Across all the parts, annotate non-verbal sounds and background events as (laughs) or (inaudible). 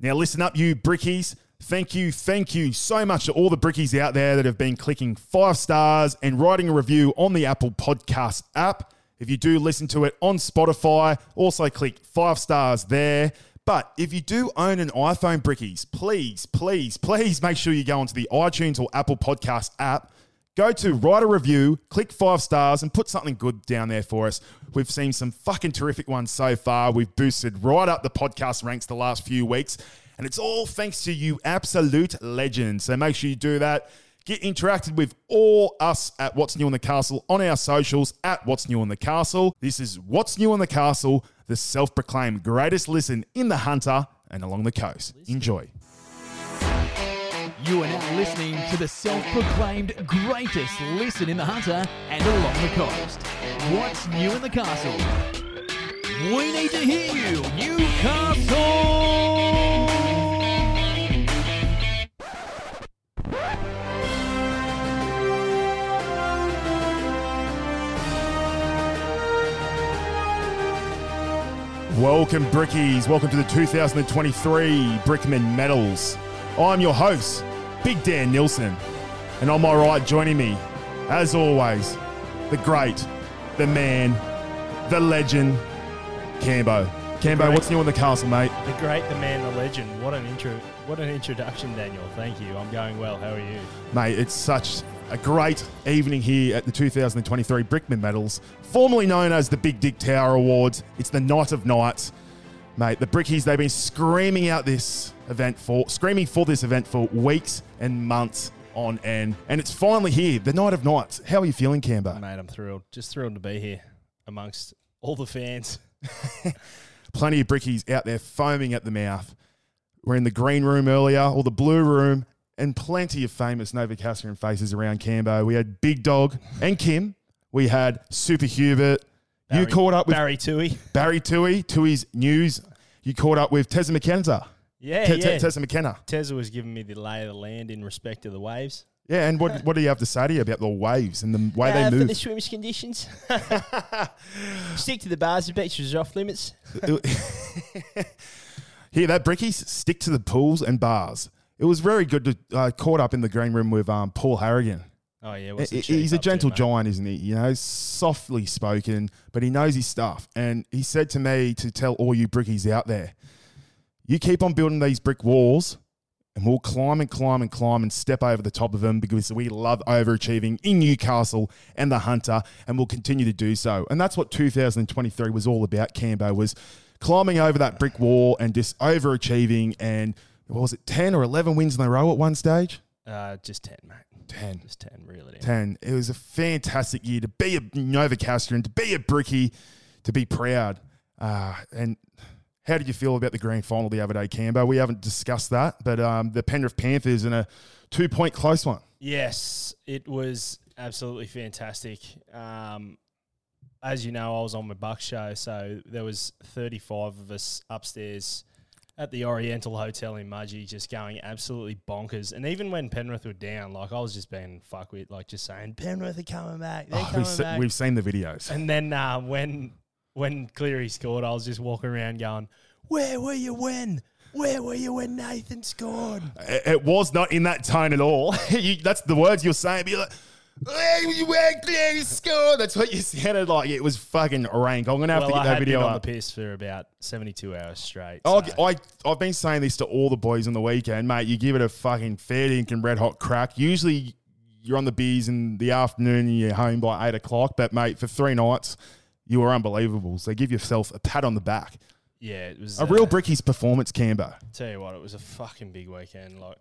Now, listen up, you brickies. Thank you, thank you so much to all the brickies out there that have been clicking five stars and writing a review on the Apple Podcast app. If you do listen to it on Spotify, also click five stars there. But if you do own an iPhone brickies, please, please, please make sure you go onto the iTunes or Apple Podcast app. Go to write a review, click five stars, and put something good down there for us. We've seen some fucking terrific ones so far. We've boosted right up the podcast ranks the last few weeks, and it's all thanks to you, absolute legends. So make sure you do that. Get interacted with all us at What's New in the Castle on our socials at What's New in the Castle. This is What's New in the Castle, the self proclaimed greatest listen in the Hunter and along the coast. Enjoy. You are now listening to the self-proclaimed greatest listen in the Hunter and along the coast. What's new in the castle? We need to hear you, Newcastle! Welcome, Brickies. Welcome to the 2023 Brickman Medals. I'm your host, Big Dan Nilsson. And on my right, joining me, as always, the great, the man, the legend, Cambo. Cambo, great. what's new in the castle, mate? The great, the man, the legend. What an intro! What an introduction, Daniel. Thank you. I'm going well. How are you? Mate, it's such a great evening here at the 2023 Brickman Medals, formerly known as the Big Dick Tower Awards. It's the night of nights. Mate, the Brickies, they've been screaming out this event for, screaming for this event for weeks and months on end. And it's finally here, the night of nights. How are you feeling, Cambo? Mate, I'm thrilled. Just thrilled to be here amongst all the fans. (laughs) Plenty of Brickies out there foaming at the mouth. We're in the green room earlier, or the blue room, and plenty of famous Novocastrian faces around Cambo. We had Big Dog and Kim. We had Super Hubert. You caught up with Barry Tui. Barry Tui, Tui's news. You caught up with Tessa McKenna. Yeah, Te- yeah. Te- Tessa McKenna. Tezza was giving me the lay of the land in respect to the waves. Yeah, and what, what do you have to say to you about the waves and the way Uh, they move? the swimmers' conditions, (laughs) stick to the bars. The beach is off limits. (laughs) Here, that brickies stick to the pools and bars. It was very good to uh, caught up in the green room with um, Paul Harragon. Oh yeah, He's a up to, gentle giant, isn't he? You know, softly spoken, but he knows his stuff. And he said to me to tell all you brickies out there, you keep on building these brick walls, and we'll climb and climb and climb and step over the top of them because we love overachieving in Newcastle and the Hunter, and we'll continue to do so. And that's what 2023 was all about. Cambo was climbing over that brick wall and just overachieving. And what was it, 10 or 11 wins in a row at one stage? Uh, just ten, mate. 10. Just ten, really. Ten. 10. It was a fantastic year to be a Novocastrian, to be a Bricky, to be proud. Uh, and how did you feel about the grand final the other day, Cambo? We haven't discussed that, but um, the Penrith Panthers in a two point close one. Yes, it was absolutely fantastic. Um, as you know, I was on my Buck show, so there was 35 of us upstairs at the Oriental Hotel in Mudgee, just going absolutely bonkers. And even when Penrith were down, like I was just being fuck with, like just saying Penrith are coming back, they're Oh, coming we've, se- back. we've seen the videos. and then uh, when when Cleary scored, I was just walking around going, "Where were you when? Where were you when Nathan scored?" It, it was not in that tone at all. (laughs) you, that's the words you're saying. Be like, "Hey, you went there, you scored. That's what you sounded like. It was fucking rank. I'm going to have Well, to I get that had video been on up. the piss for about 72 hours straight. I'll so- I, I've been saying this to all the boys on the weekend, mate. You give it a fucking fair dinkum red hot crack. Usually you're on the beers in the afternoon and you're home by eight o'clock. But, mate, for three nights, you were unbelievable. So give yourself a pat on the back. Yeah, it was A uh, real Bricky's performance, Cambo. Tell you what, it was a fucking big weekend. Like,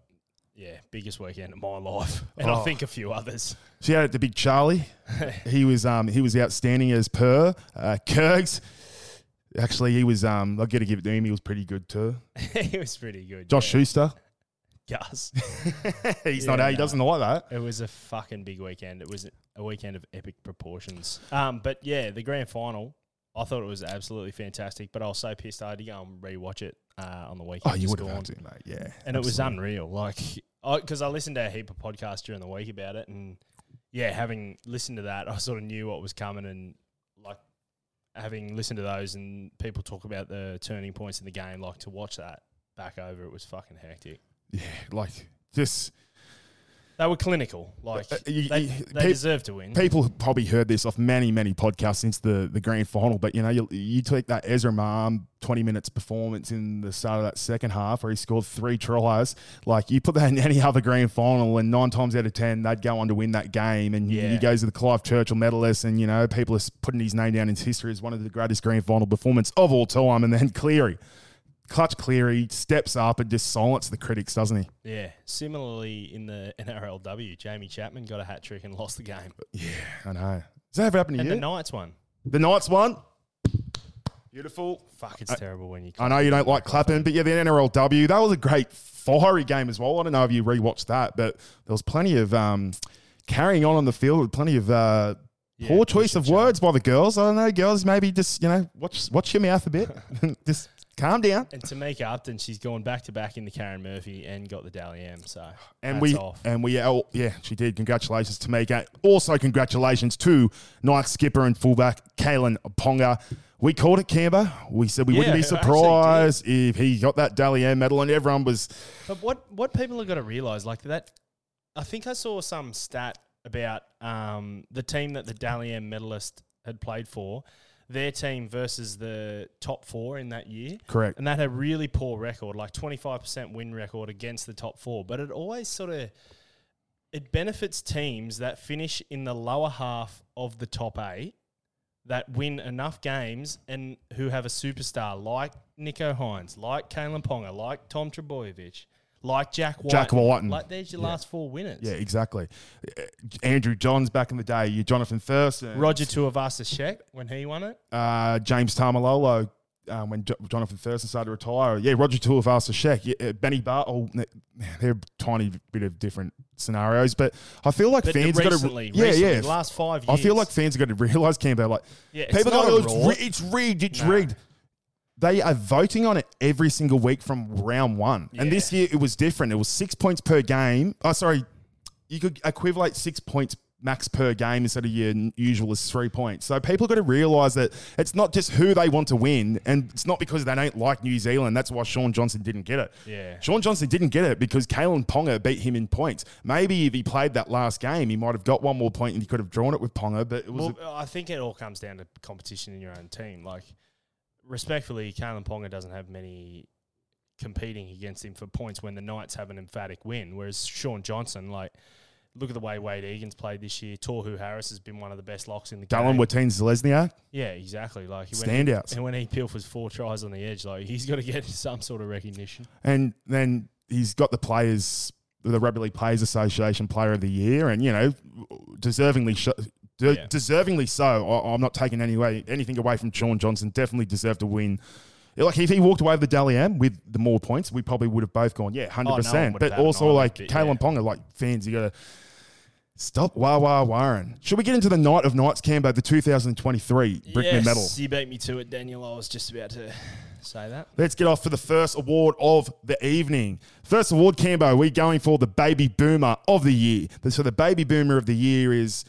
yeah, biggest weekend of my life, (laughs) and I Oh. think a few others. Shout out to Big Charlie. (laughs) he was um he was outstanding as per. Uh, Kurgs. Actually, he was um I've got to give it to him. He was pretty good too. (laughs) he was pretty good. Josh yeah. Schuster. Gus. He's Yeah, not. He no. doesn't like that. It was a fucking big weekend. It was a weekend of epic proportions. Um, but yeah, the grand final. I thought it was absolutely fantastic, but I was so pissed I had to go and rewatch it uh, on the weekend. Oh, you would have had to, mate. Yeah, and it was unreal. Like, because I, listened to a heap of podcasts during the week about it, and yeah, having listened to that, I sort of knew what was coming, and like having listened to those and people talk about the turning points in the game, like to watch that back over, it was fucking hectic. Yeah, like just They were clinical. Like Uh, you- they, you- they pe- deserve to win. people have probably heard this off many, many podcasts since the, the grand final. But you know, you, you take that Ezra Mam twenty minutes performance in the start of that second half, where he scored three tries. Like you put that in (laughs) any other grand final, and nine times out of ten, they'd go on to win that game. And Yeah. he goes to the Clive Churchill medalist, and you know, people are putting his name down in history as one of the greatest grand final performance of all time. And then Cleary. Clutch Cleary steps up and just silences the critics, doesn't he? yeah. Similarly, in the (laughs) NRLW, Jamie Chapman got a hat trick and lost the game. Yeah, I know. Does that ever happen to And you? the Knights won. the Knights won. Beautiful. Fuck, it's terrible when you. I know you don't like clapping, but yeah, the NRLW, that was a great fiery game as well. I don't know if you rewatched that, but there was plenty of um, carrying on on the field with plenty of uh, Yeah, poor push choice and of shove. words by the girls. I don't know, girls, maybe just, you know, watch watch your mouth a bit. (laughs) just calm down. And Tamika Upton, she's gone back to back in the Karyn Murphy and got the Dally M. So And we off. and we oh, yeah, she did. Congratulations to Mika. Also, congratulations to Knights skipper and fullback Kalyn Ponga. We called it Canberra. We said we Yeah, wouldn't be (laughs) surprised if he got that Dally M medal, and everyone was But what what people have got to realize, like that, I think I saw some stat about um, the team that the Dally M medalist had played for, their team versus the top four in that year, correct. and that had a really poor record, like twenty five percent win record against the top four. But it always sort of it benefits teams that finish in the lower half of the top eight that win enough games and who have a superstar like Nicho Hynes, like Kalyn Ponga, like Tom Trbojevic, like Jack White. Jack Wighton. Like there's your Yeah. last four winners. Yeah, exactly. Uh, Andrew Johns back in the day, you Johnathan Thurston, Roger Tuivasa Sheck when he won it. uh, James Tamalolo. Um, when Jo- Johnathan Thurston started to retire, yeah, Roger Tuivasa Sheck, yeah, uh, Benny Bar, oh, they're a tiny bit of different scenarios, but I feel like But fans got to, yeah, recently, yeah, the last five years. I feel like fans have got to realise, Campbell, like yeah, people go, oh, it's, raw- ri- it's rigged, it's rigged. They are voting on it every single week from round one. And this year it was different. It was six points per game. Oh, sorry. You could equivalent six points max per game instead of your usual is three points. So people got to realise that it's not just who they want to win, and it's not because they don't like New Zealand. That's why Shaun Johnson didn't get it. Yeah. Shaun Johnson didn't get it because Kalyn Ponga beat him in points. Maybe if he played that last game, he might have got one more point and he could have drawn it with Ponga. But it was Well, I think it all comes down to competition in your own team. Like, respectfully, Kalyn Ponga doesn't have many competing against him for points when the Knights have an emphatic win. Whereas Shaun Johnson, like, look at the way Wayde Egan's played this year. Tohu Harris has been one of the best locks in the Dallin game. Wateen Zelezniak. yeah, exactly. Like Standouts. and when he pilfers four tries on the edge, like he's got to get (laughs) some sort of recognition. And then he's got the players, the Rugby League Players Association Player of the Year, and you know, deservingly, sh- de- Yeah. deservingly so. I, I'm not taking any way, anything away from Shaun Johnson. Definitely deserved to win. Like if he walked away with the Dally M with the more points, we probably would have both gone, yeah, hundred Oh, no percent. But also like Kalyn yeah. Ponga, like fans, you got to. Stop wah wah Warren. Should we get into the night of nights, Cambo, the 2023 Brickman yes, Medal? you beat me to it, Daniel. I was just about to say that. Let's get off for the first award of the evening. First award, Cambo, we're going for the baby boomer of the year. So the baby boomer of the year is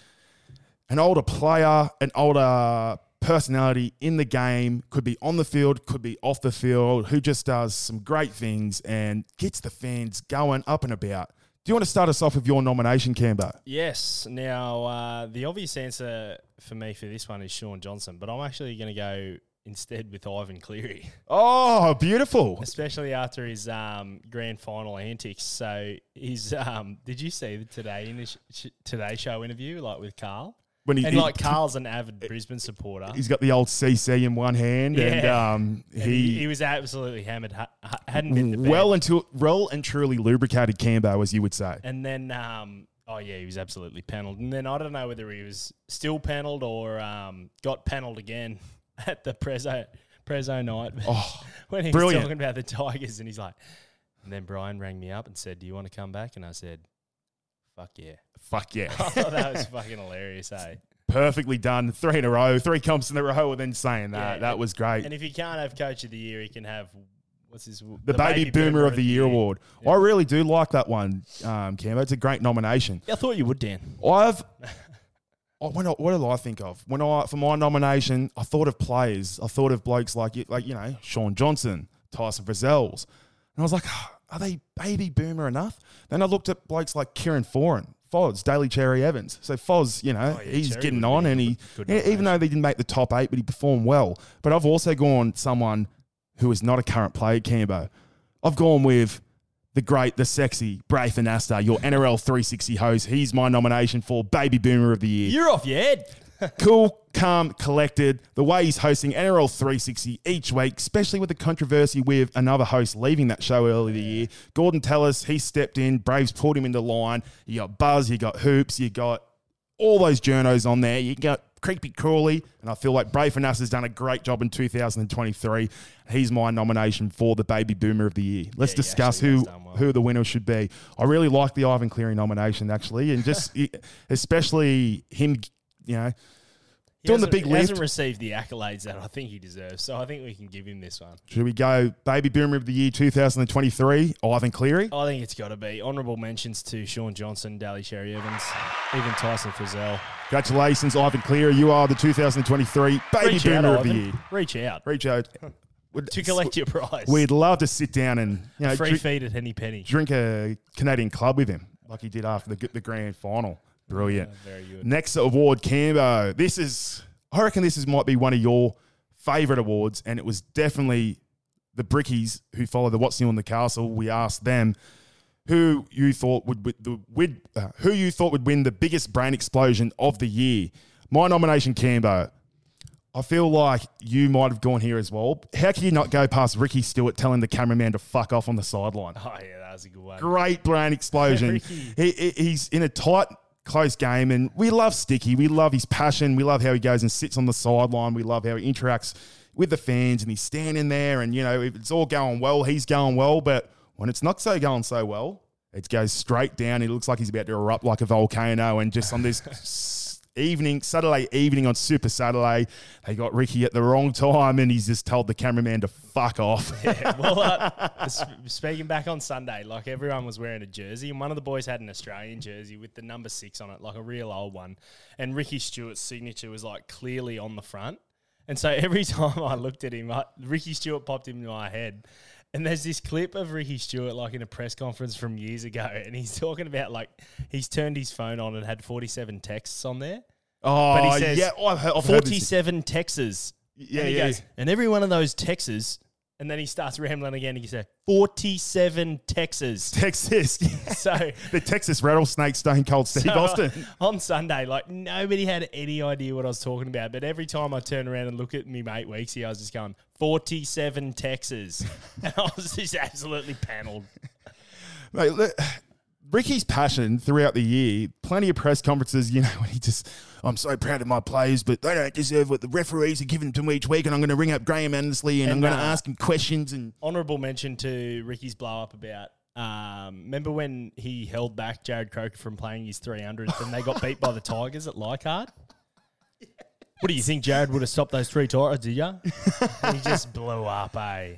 an older player, an older personality in the game, could be on the field, could be off the field, who just does some great things and gets the fans going up and about. Do you want to start us off with your nomination, Cambo? Yes. Now, uh, the obvious answer for me for this one is Shaun Johnson, but I'm actually going to go instead with Ivan Cleary, (laughs) Oh, beautiful. especially after his um, grand final antics. So, he's um, did you see the today in the sh- Today Show interview, like with Karl? When he, And he- like Karl's an avid Brisbane supporter. he's got the old CC in one hand, and um, And he, he, was absolutely hammered. Ha- ha- hadn't been well until well and truly lubricated Cambo, as you would say. And then, um, oh yeah, he was absolutely panelled. And then I don't know whether he was still panelled or um, got panelled again (laughs) at the Prezzo Prezzo night (laughs) Oh, when he brilliant. was talking about the Tigers. And he's like, and then Brian rang me up and said, "Do you want to come back?" And I said, "Fuck yeah!" Fuck yeah. I (laughs) that was fucking hilarious, eh? Perfectly done. Three in a row, three comps in a row, and then saying that. Yeah, that was great. And if he can't have Coach of the Year, he can have what's his the, Baby, Boomer, of the Year award. I really do like that one, um, Cambo. It's a great nomination. I thought you would, Dan. I've. (laughs) Oh, when I, what did I think of when I for my nomination? I thought of players. I thought of blokes like you- like you know Shaun Johnson, Tyson Frizell's. And I was like, "Oh, (sighs) are they baby boomer enough? Then I looked at blokes like Kieran Foran, Foz, Daly Cherry Evans. So Foz, you know, Oh, yeah, he's Cherry getting on and he, yeah, even though they didn't make the top eight, but he performed well. But I've also gone someone who is not a current player Cambo. I've gone with the great, the sexy Braith Anasta, your NRL 360 host. He's my nomination for Baby Boomer of the Year You're off your head. Cool, calm, collected. The way he's hosting NRL 360 each week, especially with the controversy with another host leaving that show earlier the year. Gorden Tallis, he stepped in. Braves pulled him into line. You got Buzz, you got Hoops, you got all those journos on there. You got Creepy Crawley, and I feel like Brave Nas has done a great job in 2023. He's my nomination for the Baby Boomer of the Year. Let's he discuss who well. who the winner should be. I really like the Ivan Cleary nomination actually, and just (laughs) especially him, you know, He doing the big he hasn't received the accolades that I think he deserves. So I think we can give him this one. Should we go Baby Boomer of the Year 2023, Ivan Cleary? I think it's got to be honourable mentions to Shaun Johnson, Daly Cherry Evans, even Tyson Frizell. Congratulations, Ivan Cleary. You are the 2023 Baby Reach out, Boomer of the Year. Reach out Reach out. (laughs) To collect your prize. We'd love to sit down and you know, Free drink, feed at Henny Penny. drink a Canadian club with him, like he did after the, the grand final. Brilliant. Very good. Next award, Cambo. This is, I reckon this is might be one of your favourite awards, and it was definitely the Brickies who follow the What's New in the Castle. We asked them who you thought would, would uh, who you thought would win the biggest brain explosion of the year. My nomination, Cambo. I feel like you might have gone here as well. How can you not go past Ricky Stuart telling the cameraman to fuck off on the sideline? Oh yeah, that was a good one. great brain explosion. (laughs) Ricky. he, he- he's in a tight, close game, and we love Sticky. We love his passion. We love how he goes and sits on the sideline. We love how he interacts with the fans, and he's standing there. And you know, if it's all going well, he's going well. But when it's not so going so well, it goes straight down. He looks like he's about to erupt like a volcano. And just on this. (laughs) Evening, Saturday evening on Super Saturday, they got Ricky at the wrong time, and he's just told the cameraman to fuck off. (laughs) Yeah, well, uh, (laughs) speaking back on Sunday, like everyone was wearing a jersey, and one of the boys had an Australian jersey with the number six on it, like a real old one. And Ricky Stuart's signature was like clearly on the front. And so (laughs) every time I looked at him, I, Ricky Stuart popped into my head. And there's this clip of Ricky Stuart, like in a press conference from years ago, and he's talking about like he's turned his phone on and had 47 texts on there. Oh, But he says yeah, I've heard, I've 47 texts. Yeah, and he yeah. goes, and every one of those texts, and then he starts rambling again. And He said, 47 texts. Texas. (laughs) (laughs) so, (laughs) the Texas Rattlesnake Stone Cold Steve so uh, Austin. on Sunday, like nobody had any idea what I was talking about. But every time I turn around and look at me mate Weeksy, I was just going, 47 Texas. and I was just absolutely panelled. Mate, look, Ricky's passion throughout the year, plenty of press conferences, you know, (laughs) when he just, I'm so proud of my players, but they don't deserve what the referees are giving to them each week, and I'm going to ring up Graham Annesley and, I'm going to uh, ask him questions. And Honourable mention to Ricky's blow up about. Um, remember when he held back Jarrod Croker from playing his 300th and they got beat by the Tigers at Leichhardt? (laughs) What do you think Jarrod would have stopped those three Tigers, did you? (laughs) he just blew up, eh?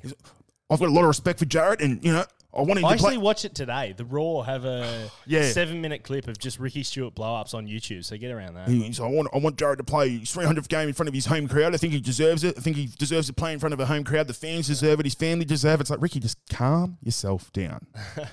I've got a lot of respect for Jared, and, you know, I want him I to actually play. watched it today. The Raw have a (sighs) Yeah. seven minute clip of just Ricky Stuart blow ups on YouTube, so get around that. He- So I want, I want Jarrod to play his 300th game in front of his home crowd. I think he deserves it. I think he deserves to play in front of a home crowd. The fans deserve it. His family deserve it. It's like Ricky, just calm yourself down. (laughs)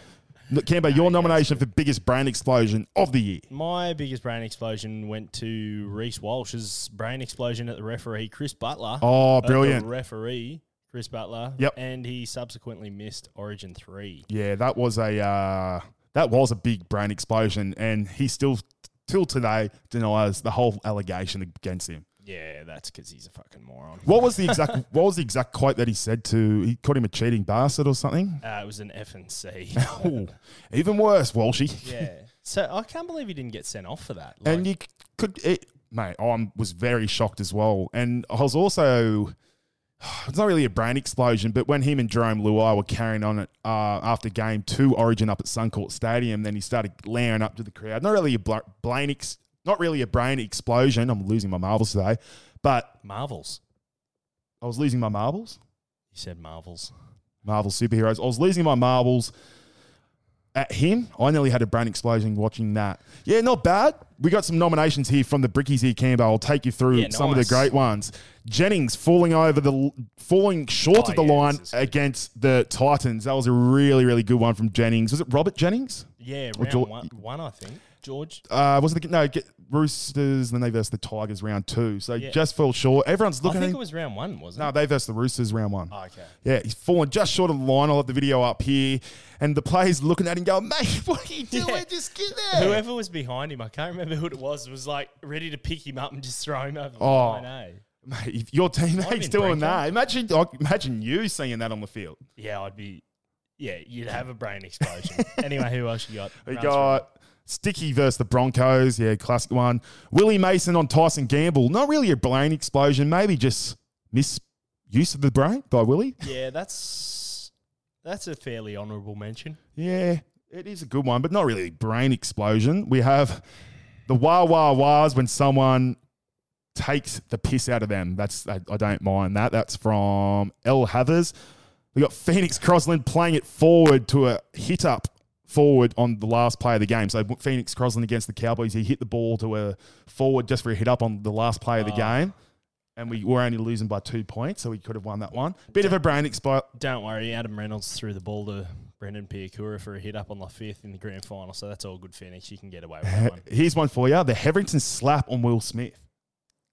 Look, Cambo, your nomination for biggest brain explosion of the year. My biggest brain explosion went to Reece Walsh's brain explosion at the referee, Chris Butler. Oh, the brilliant. referee, Chris Butler. Yep. And he subsequently missed Origin 3. Yeah, that was a uh, that was a big brain explosion, and he still till today denies the whole allegation against him. Yeah, that's because he's a fucking moron. What was the exact (laughs) What was the exact quote that he said to? He called him a cheating bastard or something. Uh, it was an F and C. Ooh, even worse, Walshy. yeah. So I can't believe he didn't get sent off for that. And you could, it, mate, I was very shocked as well. And I was also, it's not really a brain explosion, but when him and Jarome Luai were carrying on it uh, after game two Origin up at Suncorp Stadium, then he started layering up to the crowd. Not really a bla- brain, ex- not really a brain explosion. I'm losing my marbles today, but Marvels. I was losing my marbles. He said Marvels. Marvel superheroes. I was losing my marbles at him. I nearly had a brain explosion watching that. Yeah, not bad. We got some nominations here from the Brickies here, Cambo. I'll take you through Yeah, some of the great ones. Jennings falling over the falling short Oh, of the yeah, line this is good. against the Titans. That was a really, really good one from Jennings. Was it Robert Jennings? Yeah, round one, one, I think. George. Uh, was it the, no get Roosters? Then they versed the Tigers round two. So Yeah. just fell short. Everyone's looking. I think at it was round one, wasn't no, it? No, they versed the Roosters round one. Oh, okay. Yeah, he's fallen just short of the line. I'll have the video up here. And the players looking at him going, mate, (laughs) what are you doing? Yeah. Just get there. Whoever was behind him, I can't remember who it was, was like ready to pick him up and just throw him over the Oh. line, eh? Mate, if your teammate's doing that, imagine like, imagine you seeing that on the field. Yeah, I'd be. Yeah, you'd have a brain explosion. (laughs) anyway, who else you got? We Run got Sticky versus the Broncos. Yeah, classic one. Willie Mason on Tyson Gamble. Not really a brain explosion, maybe just misuse of the brain by Willie. Yeah, that's that's a fairly honourable mention. Yeah, it is a good one, but not really a brain explosion. We have the wah wah wahs when someone takes the piss out of them. That's I, I don't mind that. That's from El Havers. We got Phoenix Crosland playing it forward to a hit up forward on the last play of the game. So Phoenix Crosland against the Cowboys, he hit the ball to a forward just for a hit up on the last play of the Oh. game. And we were only losing by two points, so we could have won that one. Bit of a brain expo- Don't worry, Adam Reynolds threw the ball to Brendan Piakura for a hit up on the fifth in the grand final, so that's all good Phoenix. You can get away with that one. Here's one for you: the Hetherington slap on Will Smith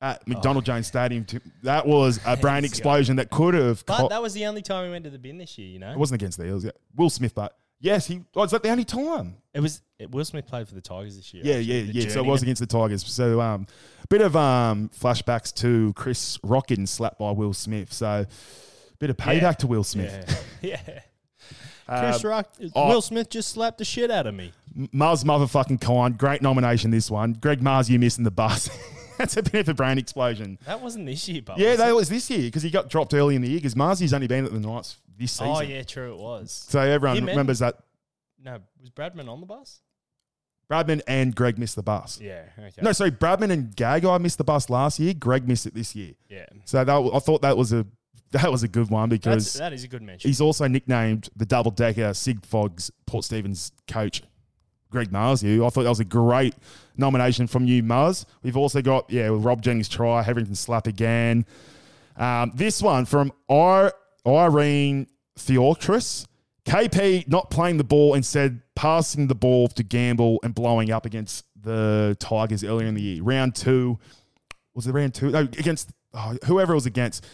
at oh. McDonald Jones Stadium. That was a (laughs) brain explosion that could have. But co- that was the only time we went to the bin this year, you know? it wasn't against the Eels. Yeah. Will Smith, but yes, he was that the only time. It was it, Will Smith played for the Tigers this year. Yeah, actually, yeah, yeah. So it was against the Tigers. So um, bit of um flashbacks to Chris Rock getting slapped by Will Smith. So bit of payback Yeah. to Will Smith. Yeah. (laughs) yeah. Chris uh, Rock, oh. Will Smith just slapped the shit out of me. Mars motherfucking kind. Great nomination. This one. Greg Mars, you missing the bus. (laughs) That's a bit of a brain explosion. That wasn't this year, but Yeah, that it? was this year because he got dropped early in the year because Marzi's only been at the Knights this oh, season. Oh yeah, true. It was. So everyone Him and- remembers that No, was Bradman on the bus? Bradman and Greg missed the bus. Yeah. Okay. No, sorry, Bradman and Gagai missed the bus last year. Greg missed it this year. Yeah. So that I thought that was a that was a good one because that is a good mention. he's also nicknamed the double decker Sig Fogs Port Stephens coach. Greg Marzhew. I thought that was a great nomination from you, Muzz. We've also got, yeah, Rob Jennings try, Hetherington slap again. Um, this one from Ir- Irene Theotris. KP not playing the ball, instead passing the ball to Gamble and blowing up against the Tigers earlier in the year. Round two, was it round two? No, against oh, whoever it was against.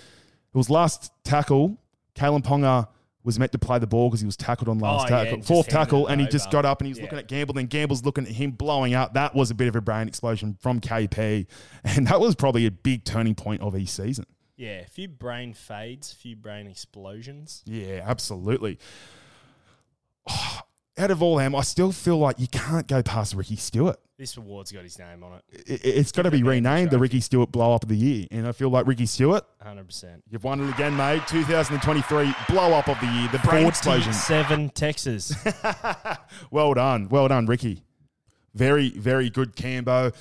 It was last tackle. Kalyn Ponga was meant to play the ball because he was tackled on last Oh, yeah, tackle. just Fourth handed tackle, it and he just over. got up and he was Yeah. looking at Gamble. Then Gamble's looking at him blowing up. That was a bit of a brain explosion from KP. And that was probably a big turning point of his season. yeah, a few brain fades, a few brain explosions. Yeah, absolutely. (sighs) out of all them, I still feel like you can't go past Ricky Stuart. This award's got his name on it, It, it's got to be renamed the. Ricky Stuart Blow Up of the Year. And I feel like Ricky Stuart, 100%. you've won it again, mate. 2023 Blow Up of the Year, the brain explosion. Seven Texas. (laughs) Well done. Well done, Ricky. Very, very good Cambo.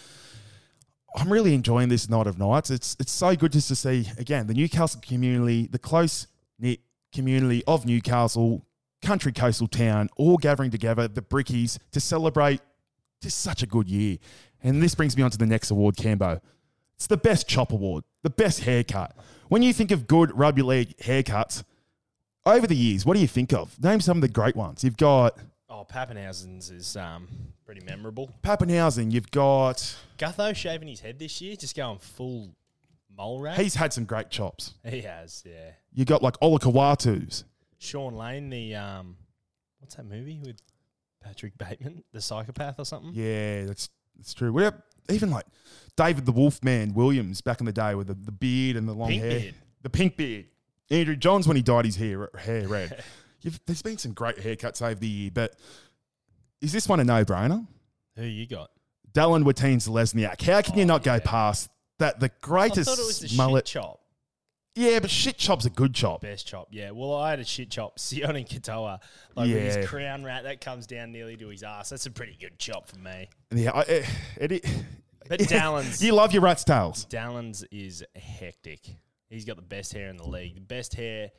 I'm really enjoying this night of nights. It's it's so good just to see again the Newcastle community, the close knit community of Newcastle, country coastal town, all gathering together, the Brickies, to celebrate just such a good year. And this brings me on to the next award, Cambo. It's the best chop award, the best haircut. When you think of good rugby league haircuts, over the years, what do you think of? Name some of the great ones. You've got oh, Papenhuyzen's is um, pretty memorable. Pappenhausen, you've got. Gutho shaving his head this year, just going full mole rat. He's had some great chops. he has, yeah. You got like Olakau'atu's. Shaun Lane, the um, what's that movie with Patrick Bateman, the psychopath or something? Yeah, that's that's true. What about even like David the Wolfman Williams back in the day with the, the beard and the long Pink hair, beard. the pink beard. Andrew Johns when he dyed his hair hair red. (laughs) You've, there's been some great haircuts over the year, but is this one a no brainer? Who you got? Dallin Watine Lesniak. How can you Oh, not go past that? The greatest thought it was the mullet. chop. Yeah, but shit chop's a good chop. Best chop, yeah. Well, I had a shit chop. (laughs) Sione Katoa, like with Yeah. his crown rat that comes down nearly to his ass. That's a pretty good chop for me. Yeah, I, eh, it, it, But (laughs) Dallin's, you love your rat's tails. Dallin's is hectic. He's got the best hair in the league, the best hair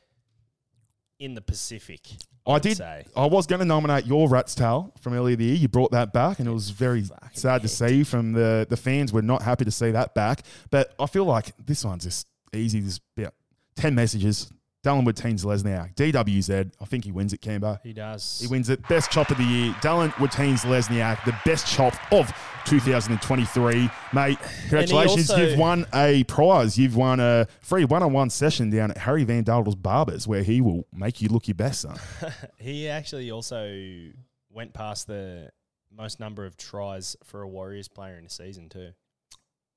in the Pacific. I I'd did. say. I was going to nominate your Rats towel from earlier the year. You brought that back, and it was very sad to see from the the fans. Were not happy to see that back. But I feel like this one's just easy. There's about ten messages. Dallin Watene-Zelezniak. DWZ. I think he wins it, Cambo. He does. He wins it. Best chop of the year. Dallin Watene-Zelezniak, the best chop of 2023. Mate, congratulations. also- You've won a prize. You've won a free one on one session down at Harry Van Daldel's Barbers where he will make you look your best, son. (laughs) He actually also went past the most number of tries for a Warriors player in a season too.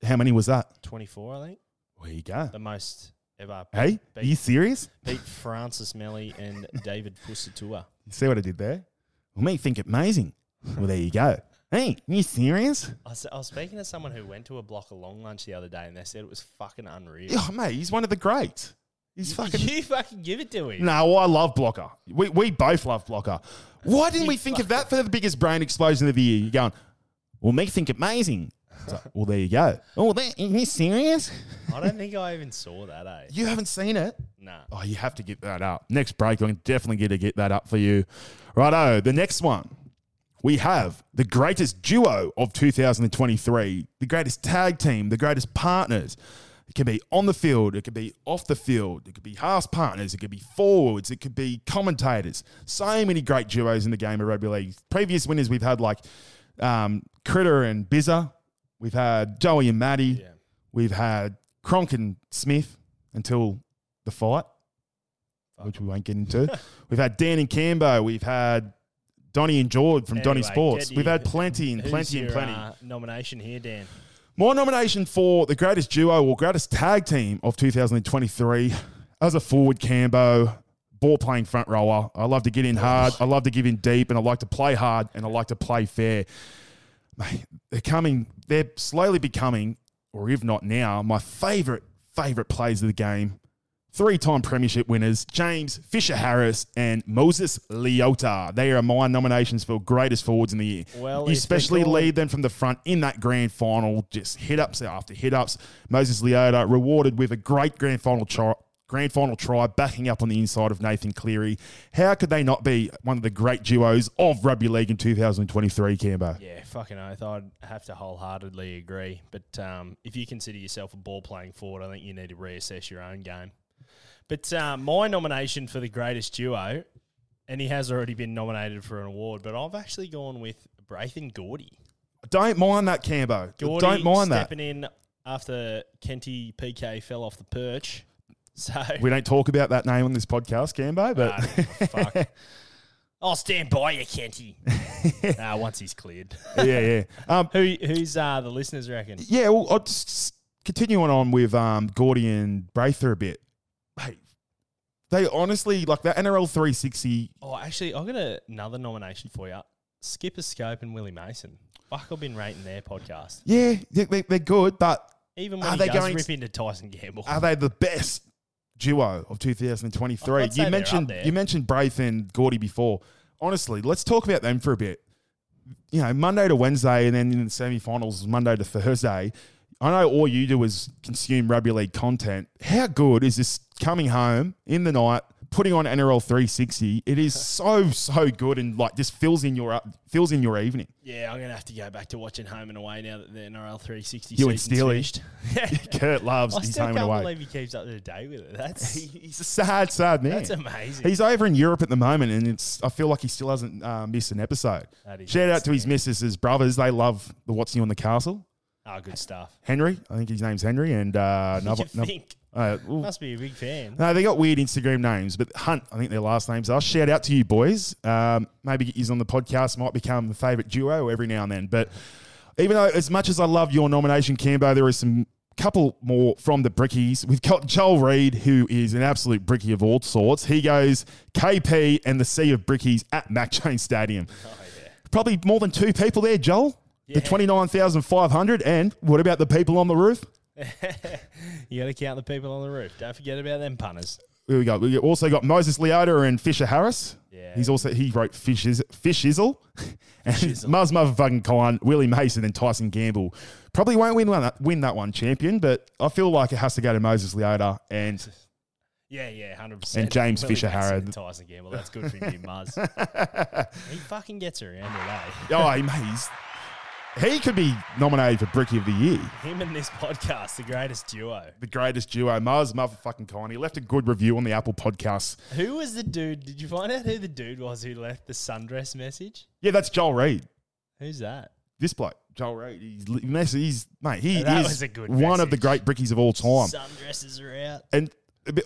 How many was that? Twenty four, I think. There you go. The most ever. Hey, are you serious? beat Francis Meli and David Fusitu'a. You (laughs) see what I did there? Well, me think it amazing. Well, there you go. Hey, are you serious? I was, I was speaking to someone who went to a block of long lunch the other day, and they said it was fucking unreal. Yeah, mate, he's one of the greats. He's fucking (laughs) You fucking give it to him. No, I love Blocker. We, we both love Blocker. Why didn't we think of that for the biggest brain explosion of the year? You're going, well, me think amazing. Like, well, there you go. Oh, that, are you serious? I don't think I even saw that, eh? You haven't seen it? Nah. Oh, you have to get that up. Next break, I'm definitely going to get that up for you. Righto, the next one. We have the greatest duo of 2023, the greatest tag team, the greatest partners. It can be on the field, it could be off the field, it could be half partners, it could be forwards, it could be commentators. So many great duos in the game of rugby league. Previous winners we've had like um, Critter and Bizza, we've had Joey and Maddie, Yeah. we've had Cronk and Smith until the fight, which we won't get into. (laughs) we've had Dan and Cambo, we've had Donny and George from Donny Anyway, Sports. get We've had plenty and plenty and plenty. uh, nomination here, Dan. My nomination for the greatest duo or greatest tag team of 2023 as a forward Cambo, ball playing front rower. I love to get in hard. I love to give in deep, and I like to play hard and I like to play fair. Mate, they're coming. They're slowly becoming, or if not now, my favorite favorite plays of the game. Three-time premiership winners James Fisher Harris and Moses Leota. They are my nominations for greatest forwards in the year. Well, you especially lead them from the front in that grand final, just hit ups after hit ups. Moses Leota rewarded with a great grand final try, grand final try, backing up on the inside of Nathan Cleary. How could they not be one of the great duos of rugby league in 2023, Cambo? Yeah, fucking oath. I'd have to wholeheartedly agree. But um, if you consider yourself a ball playing forward, I think you need to reassess your own game. But uh, my nomination for the greatest duo, and he has already been nominated for an award, but I've actually gone with Braith and Gordy. Don't mind that, Cambo. Gordy Don't mind that. stepping in after Kenty PK fell off the perch. (laughs) So We don't talk about that name on this podcast, Cambo, but fuck. (laughs) I'll stand by you, Kenty. (laughs) uh, once he's cleared. yeah, yeah. Um, Who who's uh, the listeners reckon? Yeah, well, I'll just continuing on with um, Gordy and Braither a bit. Hey, they honestly like that NRL 360. Oh, actually, I've got a, another nomination for you. Skipper Scope and Willie Mason. Fuck, I've been rating their podcast. Yeah, they, they, they're good, but Even when Are he they going rip into Tyson Gamble. are they the best duo of 2023? I'd say You they're mentioned up there. you mentioned Braith and Gordy before. Honestly, let's talk about them for a bit. You know, Monday to Wednesday, and then in the semi-finals, Monday to Thursday. I know all you do is consume rugby league content. How good is this coming home in the night, putting on NRL 360? It is (laughs) so so good and like just fills in your fills in your evening. yeah, I'm going to have to go back to watching Home and Away now that the NRL 360 You and Steely. (laughs) (laughs) Kurt loves I his home can't and away. believe he keeps up to date with it. That's He's a sad, sad man. that's amazing. He's over in Europe at the moment, and it's. I feel like he still hasn't uh, missed an episode. That is Shout out to his missus' brothers. They love the What's New on the Castle. oh, good stuff. Henry, I think his name's Henry, and uh, another. Uh, well, Must be a big fan. no, they got weird Instagram names, but Hunt, I think their last names are. Shout out to you boys. Um, maybe get you on the podcast. Might become the favourite duo every now and then. But even though, as much as I love your nomination, Cambo, there is some couple more from the Brickies. We've got Joel Reed, who is an absolute Brickie of all sorts. He goes KP and the Sea of Brickies at Mac (laughs) Jones Stadium. Oh, yeah. Probably more than two people there, Joel. Yeah. The 29,500. And what about the people on the roof? (laughs) you got to count the people on the roof. Don't forget about them punters. Here we go. We also got Moses Leota and Fisher Harris. Yeah. He's also he wrote Fish is Fish Izzle. (laughs) and. Muzz motherfucking Kine, Willie Mason, and Tyson Gamble. Probably won't win one, win that one champion, but I feel like it has to go to Moses Leota and Yeah, yeah, hundred percent. And James Fisher-Harrod. Tyson Gamble. That's good for you, Muzz. (laughs) he fucking gets around it, eh? Oh, mate, he's, he could be nominated for Bricky of the Year. Him and this podcast, the greatest duo. The greatest duo, Mars, motherfucking Con. He left a good review on the Apple Podcast. Who was the dude? Did you find out who the dude was who left the sundress message? Yeah, that's Joel Reed. Who's that? This bloke, Joel Reed. He's, li- mess- he's mate. He oh, That is was a good one of the message. great Brickies of all time. Sundresses are out. And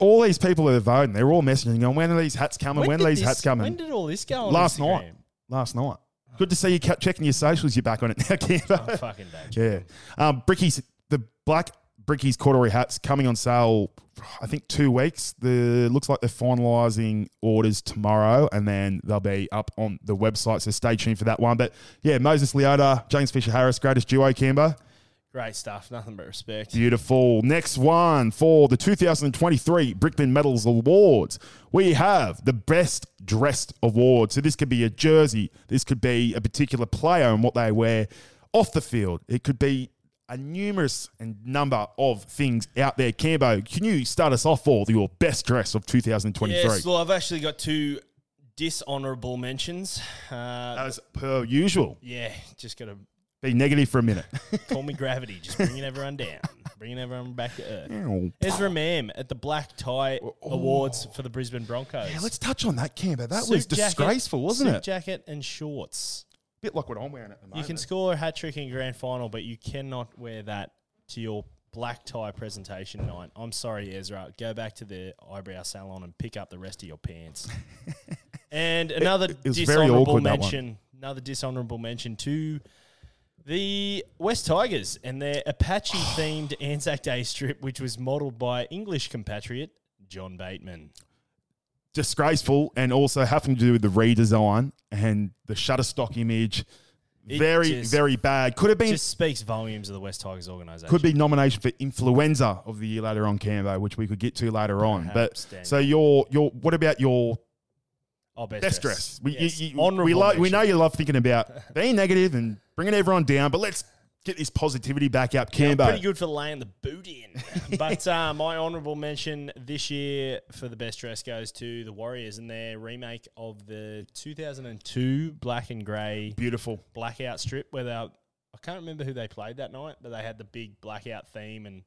all these people that are voting, they're all messaging, going, "When are these hats coming? When, did are these this- hats coming?" When did all this go on Last Instagram? night. Last night. Good to see you kept checking your socials. You're back on it now, (laughs) Cambo. Oh, fucking don't. Yeah. Um, Brickies, the black Bricky's corduroy hats coming on sale, I think two weeks. The looks like they're finalising orders tomorrow and then they'll be up on the website. So stay tuned for that one. But yeah, Moses Leota, James Fisher Harris, greatest duo, Cambo. Great stuff. Nothing but respect. Beautiful. Next one for the 2023 Brickman Medals Awards. We have the Best Dressed Award. So this could be a jersey, this could be a particular player and what they wear off the field. It could be a numerous and number of things out there. Cambo, can you start us off for your best dress of 2023? Yes, well, I've actually got two dishonourable mentions. Uh, As per usual, yeah, just got to be negative for a minute. (laughs) call me gravity, just bringing everyone down, bringing everyone back to earth. Ezra Mam at the Black Tie Awards for the Brisbane Broncos. Yeah, let's touch on that, Cambo. That Suit was jacket- disgraceful, wasn't suit it? jacket and shorts. bit like what I'm wearing at the moment. You can score a hat trick in grand final, but you cannot wear that to your black tie presentation night. I'm sorry, Ezra. Go back to the eyebrow salon and pick up the rest of your pants. (laughs) and another it was very dishonorable awkward, that one. mention. Another dishonorable mention to the West Tigers and their Apache themed (sighs) Anzac Day strip, which was modelled by English compatriot John Bateman. disgraceful and also having to do with the redesign and the Shutterstock image. It very, just- very bad. Could have been Just speaks volumes of the West Tigers organisation. could be nomination for influenza of the year later on, Cambo, which we could get to later on. Perhaps, But Daniel. so your your what about your Oh, best, best dress. We, Yes. you, you, we, lo- we know you love thinking about being negative and bringing everyone down, but let's get this positivity back up, Yeah, Cambo. pretty good for laying the boot in. (laughs) but uh, my honourable mention this year for the best dress goes to the Warriors and their remake of the 2002 black and grey Beautiful. blackout strip where they, I can't remember who they played that night, but they had the big blackout theme and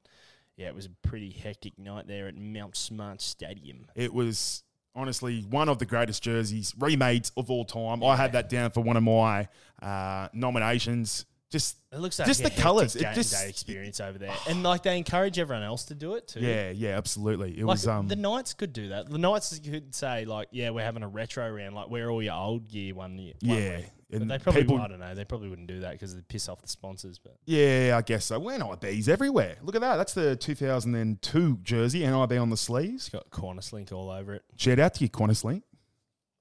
yeah, it was a pretty hectic night there at Mount Smart Stadium. It was honestly one of the greatest jerseys remades of all time. I had that down for one of my uh, nominations. Just It looks like Just the colours, it game just- day experience over there, (sighs) and like they encourage everyone else to do it too. yeah, yeah, absolutely. It Like was um the Knights could do that. The Knights could say like, "Yeah, we're having a retro round. Like, we're all your old gear one year." one Yeah, week." And but they probably people- I don't know. They probably wouldn't do that because they piss off the sponsors. But yeah, I guess so. We're NIBs everywhere. Look at that. That's the 2002 jersey, NIB on the sleeves. it's got Qantas Link all over it. Shout out to you, Qantas Link.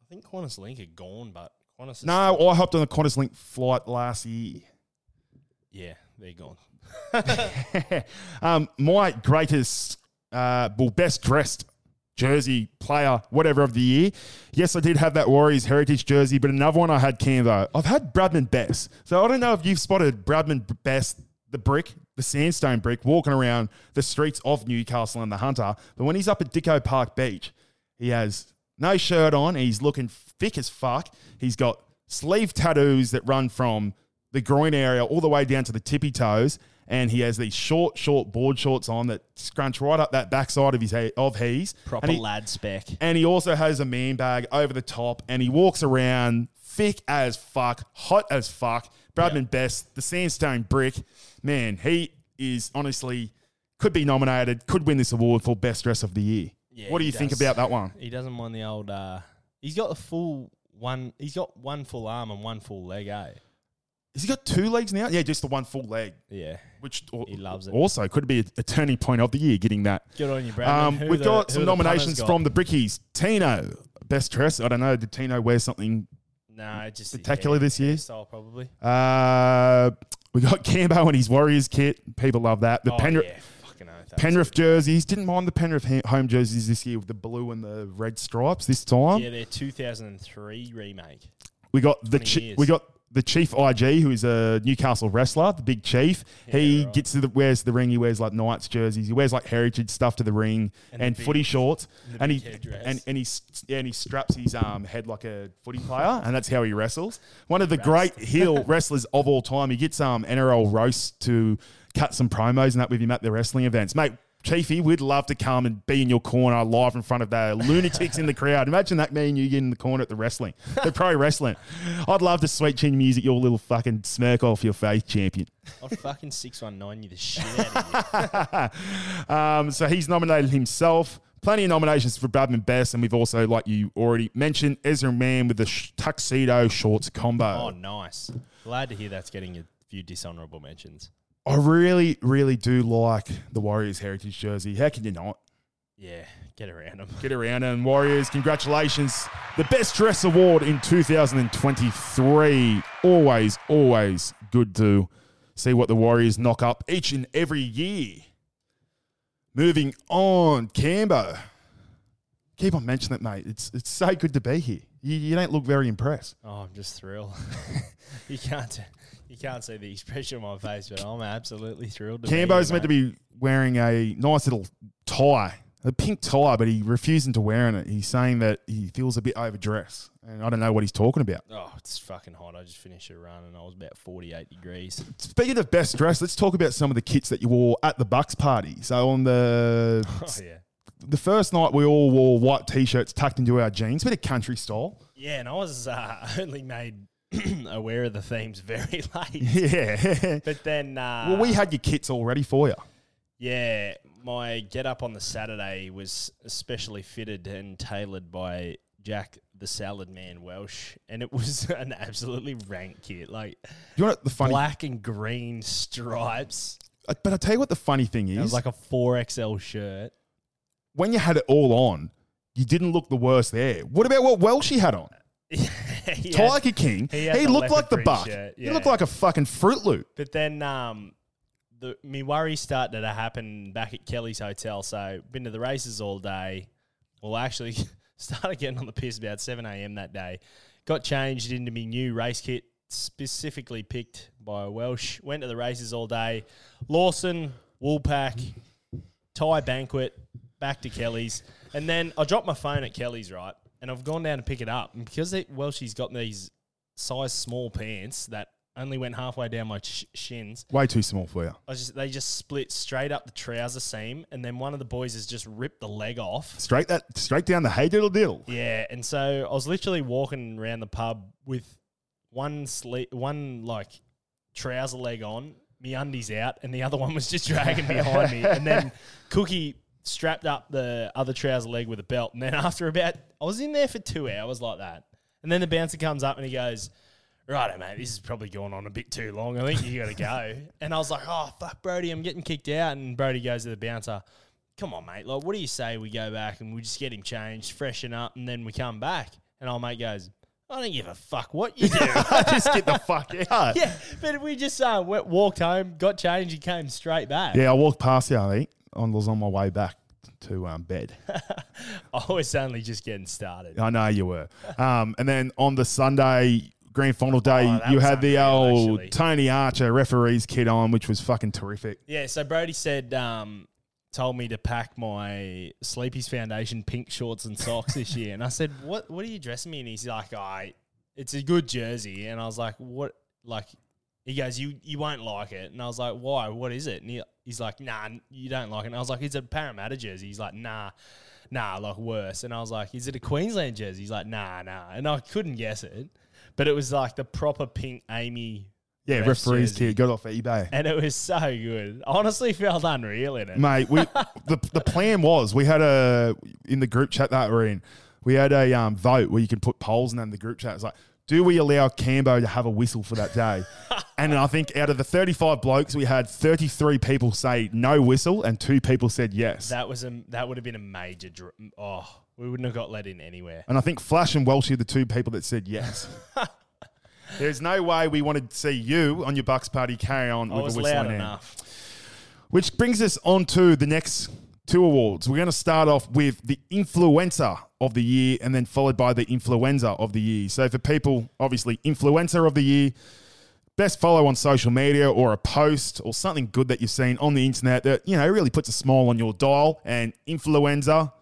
I think Qantas Link are gone, but Qantas. No, I hopped on the Qantas Link flight last year. yeah, they're gone. (laughs) um, my greatest, uh, well, best dressed jersey player, whatever of the year. Yes, I did have that Warriors heritage jersey, but another one I had Cambo. I've had Bradman Best. So I don't know if you've spotted Bradman Best, the brick, the sandstone brick, walking around the streets of Newcastle and the Hunter. But when he's up at Dicko Park Beach, he has no shirt on. He's looking thick as fuck. He's got sleeve tattoos that run from the groin area all the way down to the tippy toes. And he has these short, short board shorts on that scrunch right up that backside of his he- of his. Proper he, lad spec. and he also has a man bag over the top, and he walks around thick as fuck, hot as fuck. Bradman Best, the sandstone brick, man, he is honestly could be nominated, could win this award for best dress of the year. Yeah, what do you think about that one? He doesn't mind the old. Uh, he's got the full one. He's got one full arm and one full leg. Eh? Has he got two legs now? Yeah, just the one full leg, Yeah. which al- He loves it. Also, could be a, turning point of the year getting that. Good on you, Brad. Um, we've got some nominations from the Brickies. Tino, best dress. I don't know. Did Tino wear something No, just Spectacular this year? hairstyle probably. Uh, we got Cambo and his Warriors kit. People love that. The oh, Penrith, yeah, fucking oath. that's Penrith jerseys. Didn't mind the Penrith ha- home jerseys this year with the blue and the red stripes this time. Yeah, their 2003 remake. We got the 20 chi- years. we got the Chief IG, who is a Newcastle wrestler, the big chief. he right. gets to the wears the ring. He wears like Knights jerseys. He wears like heritage stuff to the ring And and, the big- footy shorts. And he headdress. and and he yeah, and he straps his um head like a footy player, and that's how he wrestles. One of the great heel (laughs) wrestlers of all time. He gets um NRL roast to cut some promos and that with him at the wrestling events, mate. Chiefy, we'd love to come and be in your corner live in front of the lunatics in the crowd. Imagine that me and you get in the corner at the wrestling, the pro (laughs) wrestling. I'd love to sweet chin music your little fucking smirk off your face, champion. I'll fucking 619 you the shit out of you. Um, so he's nominated himself. Plenty of nominations for Bradman Best, and we've also, like you already mentioned, Ezra Mam with the sh- tuxedo shorts combo. Oh, nice. Glad to hear that's getting a few dishonorable mentions. I really, really do like the Warriors heritage jersey. How can you not? Yeah, get around them. Get around and Warriors, congratulations. The Best Dress Award in 2023. Always, always good to see what the Warriors knock up each and every year. Moving on, Cambo. Keep on mentioning it, mate. It's it's so good to be here. You, you don't look very impressed. Oh, I'm just thrilled. (laughs) you can't you can't see the expression on my face, but I'm absolutely thrilled. To be Cambo's meant to be wearing a nice little tie, a pink tie, but he refusing to wearing it. He's saying that he feels a bit overdressed, and I don't know what he's talking about. Oh, it's fucking hot. I just finished a run and I was about 48 degrees. Speaking of best dress, let's talk about some of the kits that you wore at the Bucks party. So on the (laughs) Oh yeah. the first night, we all wore white t-shirts tucked into our jeans, bit of country style. Yeah, and I was uh, (laughs) only made (clears throat) aware of the themes (laughs) very late. Yeah. But then, uh, well, we had your kits all ready for you. yeah, my get up on the Saturday was especially fitted and tailored by Jack the Salad Man Welsh, and it (laughs) was an absolutely rank kit, like You know the funny? black and green stripes. Uh, But I tell you what the funny thing It is, was like a four XL shirt. when you had it all on, you didn't look the worst there. What about what Welsh he had on? (laughs) He had- Tiger King. he He, looked like the buck. shirt, He looked like a fucking Fruit Loop. But then um, the me worry started to happen back at Kelly's hotel. So been to the races all day. Well, actually (laughs) started getting on the piss about seven a.m. that day. Got changed into my new race kit, specifically picked by Welsh. Went to the races all day. Lawson, Woolpack, Thai banquet, back to Kelly's, and then I dropped my phone at Kelly's right, and I've gone down to pick it up, and because they, she's got these size small pants that only went halfway down my sh- shins. Way too small for you. I was just they just split straight up the trouser seam, and then one of the boys has just ripped the leg off. Straight that straight down the hey diddle diddle. Yeah, and so I was literally walking around the pub with one sleeve, one like trouser leg on, me undies out, and the other one was just dragging (laughs) behind me. And then Cookie strapped up the other trouser leg with a belt. And then after about, I was in there for two hours like that. And then the bouncer comes up and he goes, Righto, mate, this is probably going on a bit too long. I think you got to go. (laughs) and I was like, oh, fuck, Brody, I'm getting kicked out. And Brody goes to the bouncer, come on, mate. Like, what do you say we go back and we just get him changed, freshen up, and then we come back? And our mate goes, I don't give a fuck what you do. (laughs) I just get the fuck (laughs) out. yeah, but we just uh, went, walked home, got changed, and came straight back. Yeah, I walked past you, I think. I was on my way back to um, bed. I was only just getting started. I know you were. Um, and then on the Sunday grand final day, Oh, you had the old actually. Tony Archer referee's kit on, which was fucking terrific. Yeah, so Brody said, um, told me to pack my Sleepy's Foundation pink shorts and socks this year. And I said, What what are you dressing me in? He's like, I it's a good jersey. And I was like, What like he goes, You you won't like it. And I was like, Why? What is it? And he, he's like, Nah, you don't like it. And I was like, It's a Parramatta jersey. He's like, Nah, nah, like worse. And I was like, Is it a Queensland jersey? He's like, Nah, nah. And I couldn't guess it. But it was like the proper pink Amy Yeah, referee's kit got off eBay. and it was so good. Honestly felt unreal in it. Mate, we (laughs) the the plan was we had a in the group chat that we're in, we had a um, vote where you can put polls and then the group chat. It's like, do we allow Cambo to have a whistle for that day? (laughs) and I think out of the 35 blokes, we had 33 people say no whistle and two people said yes. That was a that would have been a major. Dr- oh, we wouldn't have got let in anywhere. and I think Flash and Welsh are the two people that said yes. (laughs) There's no way we wanted to see you on your Bucks party carry on I with a whistle in hand. enough. Which brings us on to the next two awards. We're going to start off with the influencer of the year and then followed by the influenza of the year. So for people, obviously, influencer of the year, best follow on social media or a post or something good that you've seen on the internet that, you know, really puts a smile on your dial. And influenza,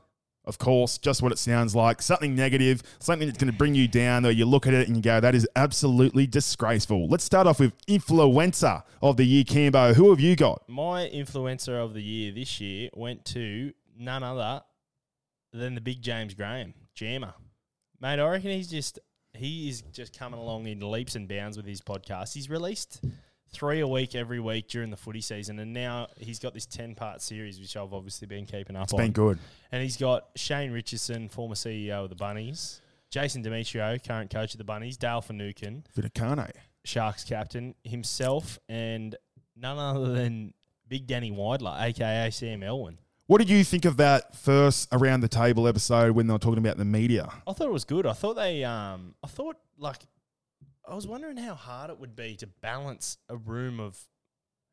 of course, just what it sounds like. Something negative, something that's going to bring you down, though you look at it and you go, that is absolutely disgraceful. Let's start off with influencer of the year, Cambo. Who have you got? My influencer of the year this year went to none other than the big James Graham, Jammer. Mate, I reckon he's just he is just coming along in leaps and bounds with his podcast. He's released three a week every week during the footy season, and now he's got this ten part series, which I've obviously been keeping up It's on. been good. And he's got Shane Richardson, former CEO of the Bunnies, Jason Demetriou, current coach of the Bunnies, Dale Finucane, Vinicane. Sharks captain, himself, and none other than Big Danny Weidler, aka Sam Elwin. What did you think of that first around the table episode when they were talking about the media? I thought it was good. I thought they, um, I thought like, I was wondering how hard it would be to balance a room of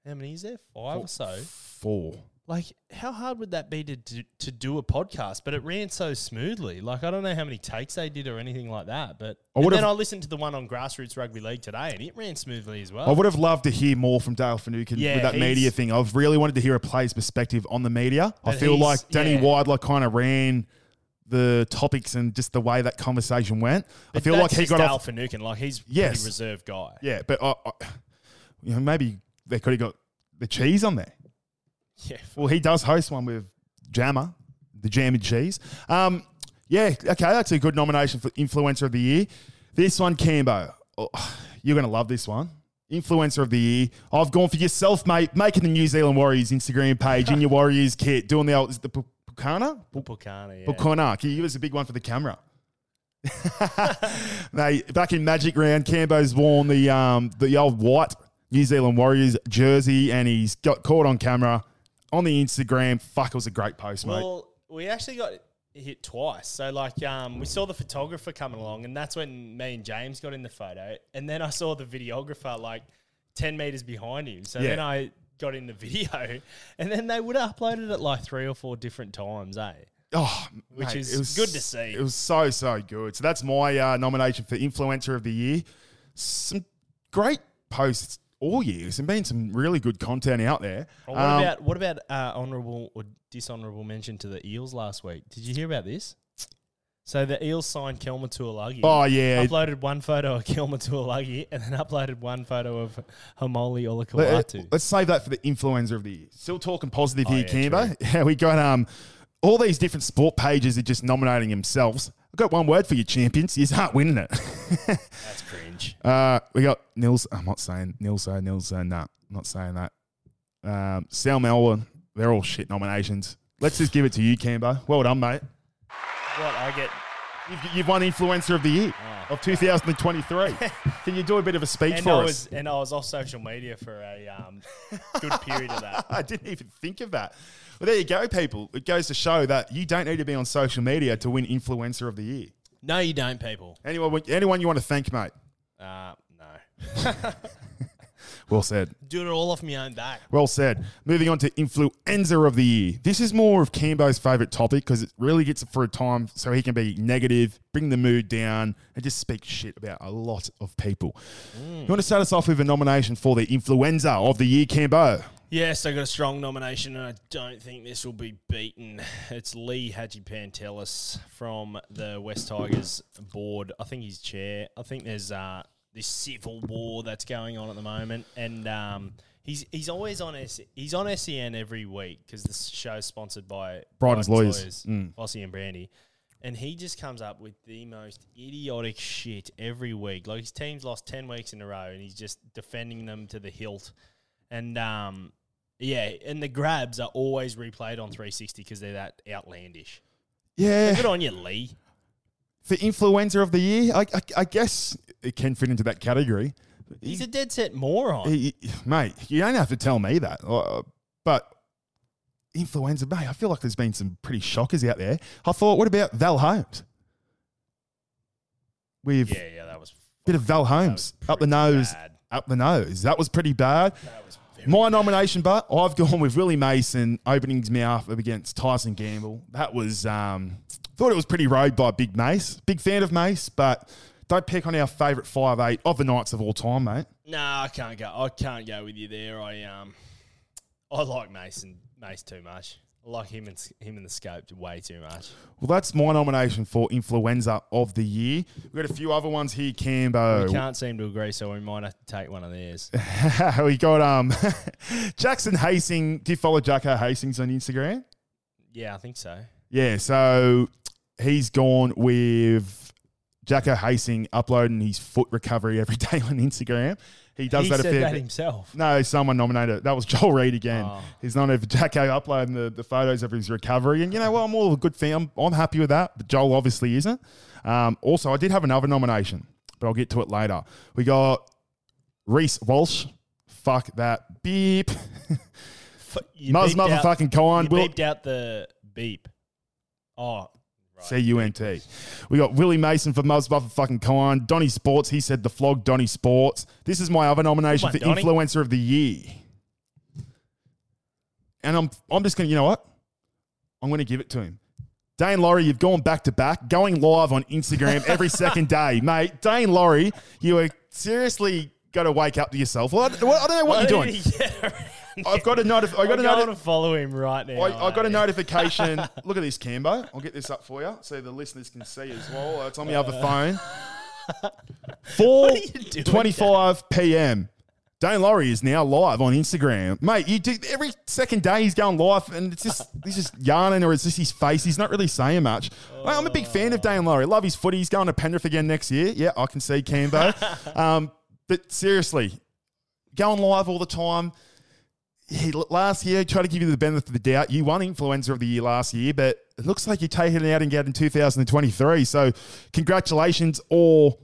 how many is there? Five or so. Four. Like, how hard would that be to do, to do a podcast? But it ran so smoothly. Like, I don't know how many takes they did or anything like that. But I and then I listened to the one on Grassroots Rugby League today, and it ran smoothly as well. I would have loved to hear more from Dale Finucane Yeah, with that media thing. I've really wanted to hear a player's perspective on the media. I feel like Danny yeah. Weidler kind of ran the topics and just the way that conversation went. I But feel like he got Dale off. Finucane. Like, he's a Yes. pretty reserved guy. Yeah, but I, I, you know, maybe they could have got the cheese on there. (laughs) Yeah. Well, he does host one with Jammer, the Jam and Cheese. Um, yeah, okay, that's a good nomination for Influencer of the Year. This one, Cambo, oh, you're going to love this one. Influencer of the Year. I've gone for yourself, mate, making the New Zealand Warriors Instagram page in your (laughs) Warriors kit, doing the old, the Pu- Pukana? Yeah. Pukana. Can you give us a big one for the camera? (laughs) no, back in Magic Round, Cambo's worn the um, the old white New Zealand Warriors jersey, and he's got caught on camera on the Instagram. Fuck, it was a great post, mate. Well, we actually got hit twice. So like um, we saw the photographer coming along, and that's when me and James got in the photo, and then I saw the videographer like ten meters behind him. So Yeah. then I got in the (laughs) video, and then they would have uploaded it like three or four different times, eh? Oh, Which mate, is it was, good to see. It was so so good. So that's my uh, nomination for influencer of the year. Some great posts all year. There's been some really good content out there. Well, what Um, about what about uh, honourable or dishonourable mention to the Eels last week? Did you hear about this? So the Eels signed Kelma Tuilagi. Oh yeah, Uploaded one photo of Kelma Tuilagi and then uploaded one photo of Hamoli Homoli Let, us save that for the influencer of the year. Still talking positive Oh, here, yeah, Cambo. (laughs) Yeah, we got um all these different sport pages are just nominating themselves. I've got one word for you, champions. You aren't winning it. (laughs) That's cringe. uh, we got Nils. I'm not saying Nils. Nilso. No, I'm not saying that. Um, Sal Melbourne. They're all shit nominations. Let's just give it to you, Cambo. Well done, mate. What I get, You've, you've won influencer of the year Oh, of 2023. (laughs) Can you do a bit of a speech and for I us? was and I was off social media for a um, good period of that. (laughs) I didn't even think of that. Well, there you go, people. It goes to show that you don't need to be on social media to win influencer of the year. No, you don't, people. Anyone, anyone you want to thank, mate? Uh, no, (laughs) Well said. do it all off my own back. Well said. Moving on to influenza of the year. This is more of Cambo's favourite topic because it really gets it for a time so he can be negative, bring the mood down, and just speak shit about a lot of people. You want to start us off with a nomination for the influenza of the year, Cambo? Yes, I got a strong nomination, and I don't think this will be beaten. It's Lee Hagipantelis from the Wests Tigers board. I think he's chair. I think there's uh, this civil war that's going on at the moment, and um, he's he's always on S- he's on SEN every week because the show's sponsored by Brighton's Lawyers. Mm. Fossey and Brandy. And he just comes up with the most idiotic shit every week. Like his team's lost ten weeks in a row, and he's just defending them to the hilt. And um, yeah, and the grabs are always replayed on 360 because they're that outlandish. Yeah. Good on you, Lee. For influencer of the year, I, I, I guess it can fit into that category. He's a dead set moron. He- mate, you don't have to tell me that. Uh, but influenza, mate, I feel like there's been some pretty shockers out there. I thought, what about Val Holmes? With yeah, yeah, that was a bit of Val Holmes up the nose, bad. up the nose. That was pretty bad. That was My nomination, but I've gone with Willie Mason opening his mouth up against Tyson Gamble. That was um, thought it was pretty road by Big Mace. Big fan of Mace, but don't pick on our favourite five eight of the Knights of all time, mate. Nah, I can't go. I can't go with you there. I um, I like Mason Mace too much. I like him and him in the scope way too much. Well, that's my nomination for influenza of the year. We've got a few other ones here, Cambo. We can't seem to agree, so we might have to take one of theirs. (laughs) we got um (laughs) Jackson Hastings. Do you follow Jacko Hastings on Instagram? Yeah, I think so. Yeah, so he's gone with Jacko Hastings uploading his foot recovery every (laughs) day on Instagram. He does he that a fair that himself. No, someone nominated. it. That was (laughs) Joel Reed again. Oh. He's not over Jacko uploading the, the photos of his recovery. And you know what? I'm all a good fan. I'm, I'm happy with that. But Joel obviously isn't. Um, also, I did have another nomination, but I'll get to it later. We got Reece Walsh. Fuck that. Beep. You Muzz motherfucking Kine. You Will- beeped out the beep. Oh, right. C U N T. We got Willie Mason for Muzz fucking Kine. Donny Sports. He said the flog Donny Sports. This is my other nomination Come for on, Donny. influencer of the year. And I'm I'm just gonna you know what? I'm gonna give it to him. Daine Laurie, you've gone back to back, going live on Instagram every (laughs) second day, mate. Daine Laurie, you are seriously got to wake up to yourself. Well, I, well, I don't know what you're doing. (laughs) I've got a notif- I got a going to follow him right now. I, I got a notification. (laughs) Look at this, Cambo. I'll get this up for you so the listeners can see as well. Uh, It's on the other phone. (laughs) (laughs) You doing, twenty-five p.m. Daine Laurie is now live on Instagram, mate. You do every second day he's going live, and it's just he's just yarning, or it's just his face. He's not really saying much. Mate, I'm a big fan of Daine Laurie. Love his footy. He's going to Penrith again next year. Yeah, I can see Cambo. um, but seriously, going live all the time. He, last year, try to give you the benefit of the doubt. You won Influencer of the Year last year, but it looks like you're taking it out and get in 2023. So, congratulations, or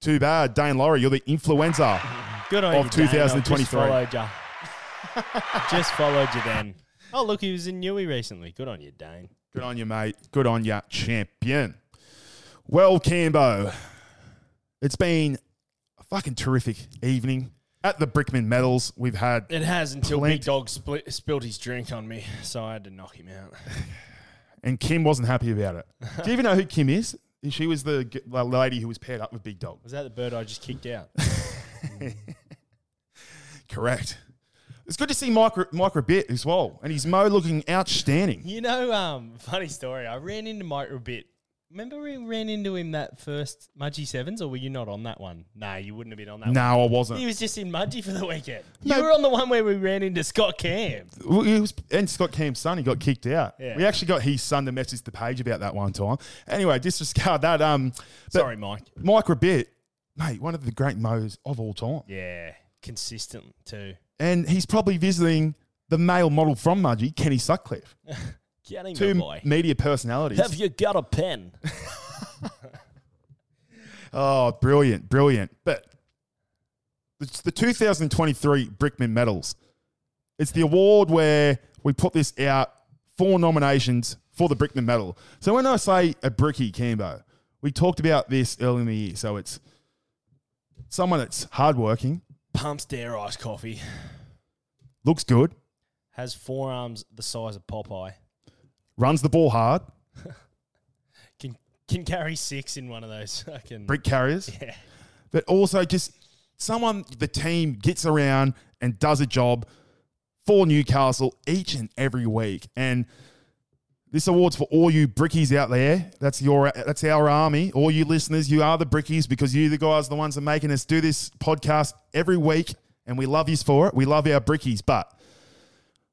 too bad, Daine Laurie. You're the influencer. (laughs) Good on of you, Daine. I've 2023. Just followed you. (laughs) just followed you then. Oh, look, he was in Newey recently. Good on you, Daine. Good on you, mate. Good on you, champion. Well, Cambo, it's been a fucking terrific evening at the Brickman Medals. We've had It has until Plenty- Big Dog split, spilled his drink on me, so I had to knock him out. (sighs) and Kim wasn't happy about it. Do you even know who Kim is? She was the g- the lady who was paired up with Big Dog. Was that the bird I just kicked out? (laughs) Correct. It's good to see Mike, Mike Rabbit as well, and his Mo looking outstanding. You know, um, funny story. I ran into Mike a bit. Remember we ran into him that first Mudgee Sevens, or were you not on that one? Nah, you wouldn't have been on that one. No, I wasn't. He was just in Mudgee for the weekend. No. You were on the one where we ran into Scott Cam. Well, he was, and Scott Cam's son, he got kicked out. Yeah. We actually got his son to message the page about that one time. Anyway, disregard that. Um, Sorry, Mike. Mike Rabbit, mate, one of the great Mo's of all time. Yeah, consistent too. And he's probably visiting the male model from Mudgee, Kenny Sutcliffe. (laughs) Him, Two good boy. media personalities. Have you got a pen? (laughs) Oh, brilliant, brilliant. But it's the 2023 Brickman Medals. It's the award where we put this out for nominations for the Brickman Medal. So when I say a bricky Cambo, we talked about this early in the year. So it's someone that's hardworking, Pumps dare ice coffee. looks good, Has forearms the size of Popeye. Runs the ball hard, (laughs) Can can carry six in one of those (laughs) fucking brick carriers, Yeah. but also just someone the team gets around and does a job for Newcastle each and every week. And this award's for all you brickies out there. That's your that's our army. All you listeners, you are the brickies because you the guys are the ones that are making us do this podcast every week, and we love you for it. We love our brickies, but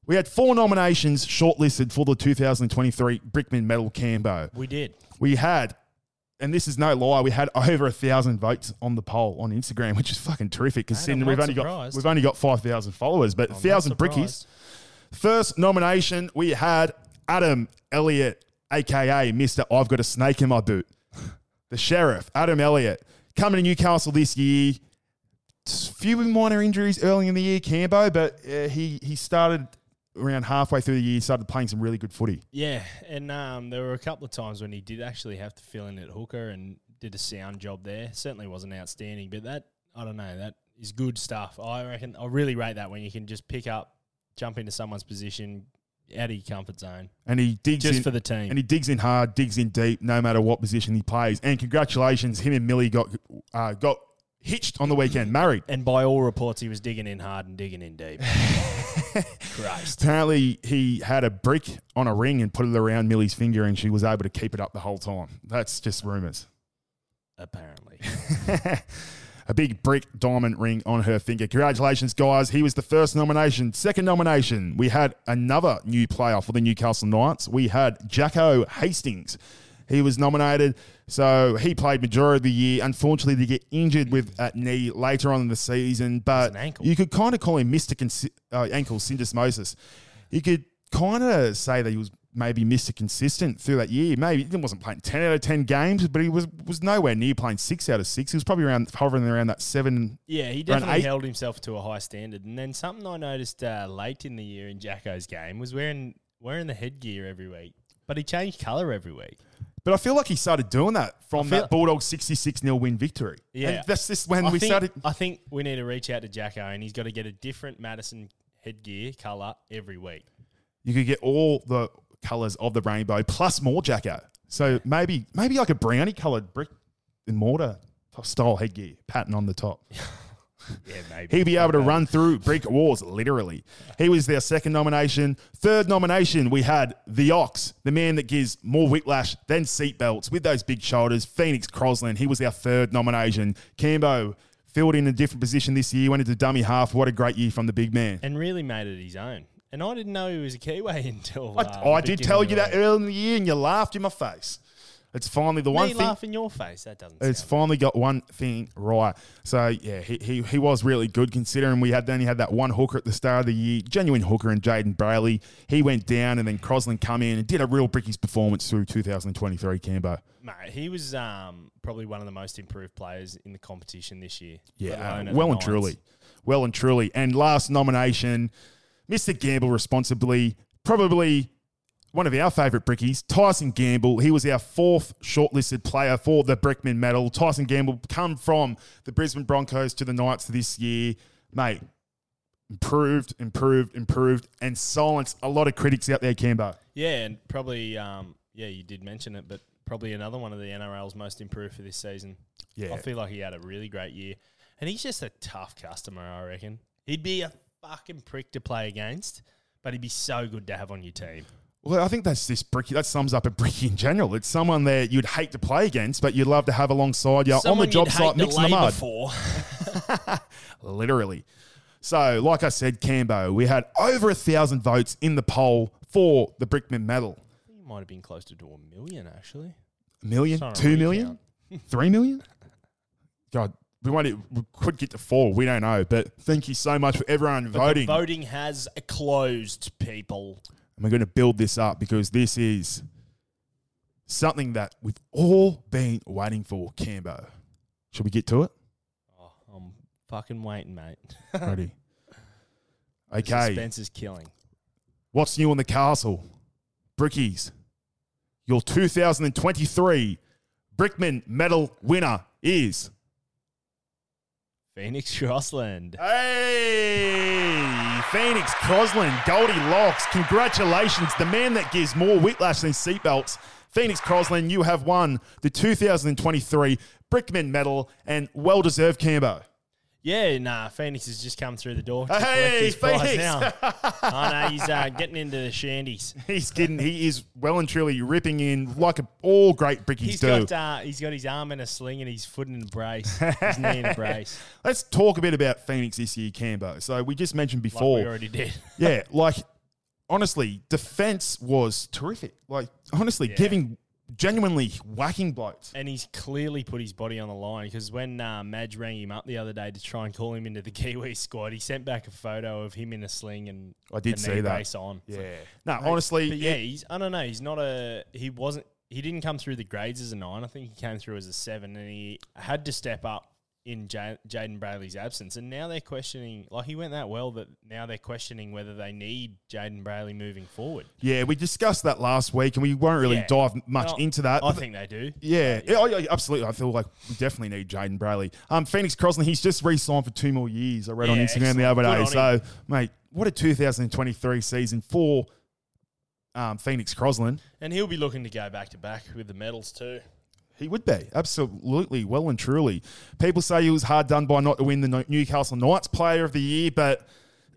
we had four nominations shortlisted for the 2023 Brickman Medal Cambo. We did. We had, and this is no lie, we had over a thousand votes on the poll on Instagram, which is fucking terrific. Because we've only got we've only got five thousand followers, but a I'm thousand brickies. First nomination, we had Adam Elliott, aka Mister I've got a snake in my boot, (laughs) the sheriff, Adam Elliott, coming to Newcastle this year. Few minor injuries early in the year, Cambo, but uh, he he started around halfway through the year, he started playing some really good footy. Yeah, and um, there were a couple of times when he did actually have to fill in at hooker and did a sound job there. Certainly wasn't outstanding, but that I don't know that is good stuff. I reckon I really rate that when you can just pick up, jump into someone's position out of your comfort zone And he digs just in for the team. and he digs in hard, digs in deep, no matter what position he plays. And congratulations, him and Millie got uh, got hitched on the weekend, married. and by all reports, he was digging in hard and digging in deep. (laughs) Christ. Apparently, he had a brick on a ring and put it around Millie's finger, and she was able to keep it up the whole time. That's just rumors. Apparently. (laughs) a big brick diamond ring on her finger. Congratulations, guys. He was the first nomination. Second nomination, we had another new player for the Newcastle Knights. We had Jacko Hastings. He was nominated, so he played majority of the year. Unfortunately, to get injured with that knee later on in the season, but an you could kind of call him Mr. Consi- uh, ankle syndesmosis. You could kind of say that he was maybe Mr. Consistent through that year. Maybe he wasn't playing 10 out of 10 games, but he was was nowhere near playing 6 out of 6. He was probably around hovering around that 7. Yeah, he definitely held himself to a high standard. And then something I noticed uh, late in the year in Jacko's game was wearing wearing the headgear every week, but he changed colour every week. But I feel like he started doing that from that Bulldog 66 0 win victory. Yeah. And that's just when I we think, started. I think we need to reach out to Jacko, and he's got to get a different Madison headgear colour every week. You could get all the colours of the rainbow plus more Jacko. So maybe maybe like a brownie coloured brick and mortar style headgear pattern on the top. (laughs) Yeah, maybe He'd be able to run through brick walls, literally. He was their second nomination. Third nomination, we had the Ox, the man that gives more whiplash than seatbelts with those big shoulders, Phoenix Crosland. He was our third nomination. Cambo filled in a different position this year, went into dummy half. What a great year from the big man. and really made it his own. And I didn't know he was a Kiwi (laughs) until I, uh, oh, I did tell you that early in the year, and you laughed in my face. It's finally the one Me thing. laugh in your face. That doesn't. It's finally got one thing right. So yeah, he, he, he was really good considering we had only had that one hooker at the start of the year, genuine hooker and Jayden Brailey. He went down and then Crosland come in and did a real brickies performance through 2023 Cambo. Mate, he was um, probably one of the most improved players in the competition this year. Yeah, well and truly, well and truly. And last nomination, Mr. Gamble responsibly, probably one of our favourite brickies, Tyson Gamble. He was our fourth shortlisted player for the Brickman medal. Tyson Gamble come from the Brisbane Broncos to the Knights this year. Mate, improved, improved, improved, and silenced a lot of critics out there, Cambo. Yeah, and probably, um, yeah, you did mention it, but probably another one of the NRL's most improved for this season. Yeah. I feel like he had a really great year. And he's just a tough customer, I reckon. He'd be a fucking prick to play against, but he'd be so good to have on your team. Well, I think that's this bricky. That sums up a bricky in general. It's someone that you'd hate to play against, but you'd love to have alongside you on the job you'd site, hate mixing the labour mud. for. (laughs) literally. So, like I said, Cambo, we had over a thousand votes in the poll for the Brickman medal. he might have been closer to a million, actually. A million, Sorry, two recount. million, (laughs) three million. God, we might we could get to four. We don't know, but thank you so much for everyone But the voting. voting has closed, people. And we're going to build this up because this is something that we've all been waiting for. Cambo, should we get to it? Oh, I'm fucking waiting, mate. (laughs) Ready? Okay. Suspense is killing. What's new in the castle? Brickies. Your 2023 Brickman medal winner is. Phoenix Crosland. Hey, Phoenix Crosland, Goldie Locks. Congratulations, the man that gives more whiplash than seatbelts. Phoenix Crosland, you have won the 2023 Brickman medal and well deserved Cambo. Yeah, nah, Phoenix has just come through the door. To Hey, collect his prize Phoenix. now. (laughs) I know he's uh, getting into the shandies. (laughs) He's getting, he is well and truly ripping in like a, all great brickies He's do. got uh, he's got his arm in a sling and his foot in a brace, his knee in a brace, (laughs) Let's talk a bit about Phoenix this year, Cambo. So we just mentioned like before. we already did. yeah, like honestly, defense was terrific. Like honestly, Yeah. giving genuinely whacking blokes. And he's clearly put his body on the line because when uh, Madge rang him up the other day to try and call him into the (laughs) Kiwi squad, he sent back a photo of him in a sling and I did see that. brace on. Yeah. like, No, honestly, But yeah, it- he's I don't know. He's not a he wasn't he didn't come through the grades as a nine. I think he came through as a seven, and he had to step up in Ja- Jaden Bradley's absence, and now they're questioning. Like he went that well that now they're questioning whether they need Jaden Bradley moving forward. Yeah, we discussed that last week, and we won't really Yeah. dive much Well, into that. I think they do. Yeah, yeah, oh, yeah, absolutely. I feel like we definitely need Jayden Brailey. Um, Phoenix Crosland, he's just re-signed for two more years. I read on Instagram the other day. So, mate, what a 2023 season for um, Phoenix Crosland. And he'll be looking to go back to back with the medals too. He would be absolutely well and truly. People say he was hard done by not to win the Newcastle Knights Player of the Year, but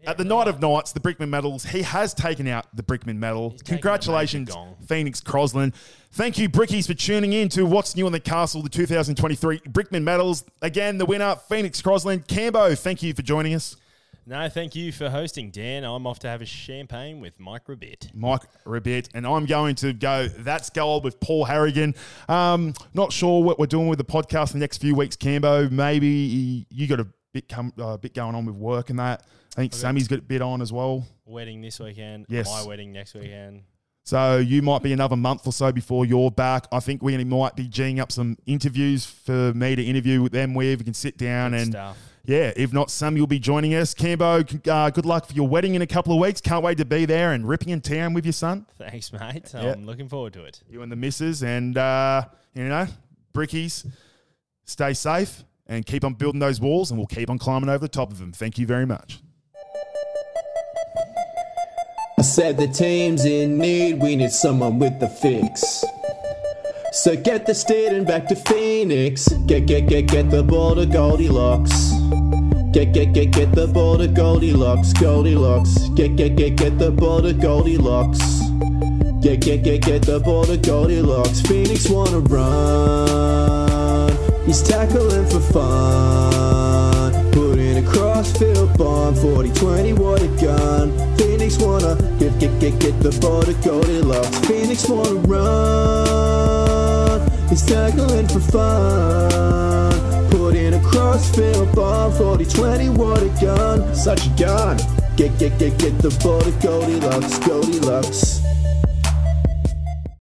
at the night of nights, the Brickman medals, he has taken out the Brickman medal. a Congratulations. Phoenix Crosland. Thank you, Brickies, for tuning in to What's New in the Castle, the 2023 Brickman medals. Again, the winner, Phoenix Crosland. Cambo, thank you for joining us. No, thank you for hosting, Dan. I'm off to have a champagne with Mike Rabbit. Mike Ribbit, and I'm going to go That's Gold with Paul Harragon. Um, not sure what we're doing with the podcast in the next few weeks, Cambo. Maybe you got a bit come uh, bit going on with work and that. I think Sammy's got a bit on as well. Wedding this weekend. Yes. My wedding next weekend. So you might be another month or so before you're back. I think we might be geeing up some interviews for me to interview with them where we can sit down Good and stuff. Yeah, if not, Sam, you'll be joining us. Cambo, uh, good luck for your wedding in a couple of weeks. Can't wait to be there and ripping and tearing with your son. Thanks, mate. Yeah. I'm looking forward to it. you and the missus, and uh, you know, brickies, stay safe and keep on building those walls, and we'll keep on climbing over the top of them. Thank you very much. I said the team's in need, we need someone with the fix. So get the Staten back to Phoenix. Get, get, get, get the ball to Goldilocks. Get, get, get, get the ball to Goldilocks, Goldilocks. Get, get, get, get the ball to Goldilocks. Get, get, get, get the ball to Goldilocks. Phoenix wanna run. He's tackling for fun. Put in a crossfield bomb. 40 20, what a gun. Phoenix wanna get, get, get, get the ball to Goldilocks. Phoenix wanna run. He's tackling for fun. In crossfield bomb. 40 20, what a gun. Such a gun. Get, get, get, get the ball to Goldilocks, Goldilocks.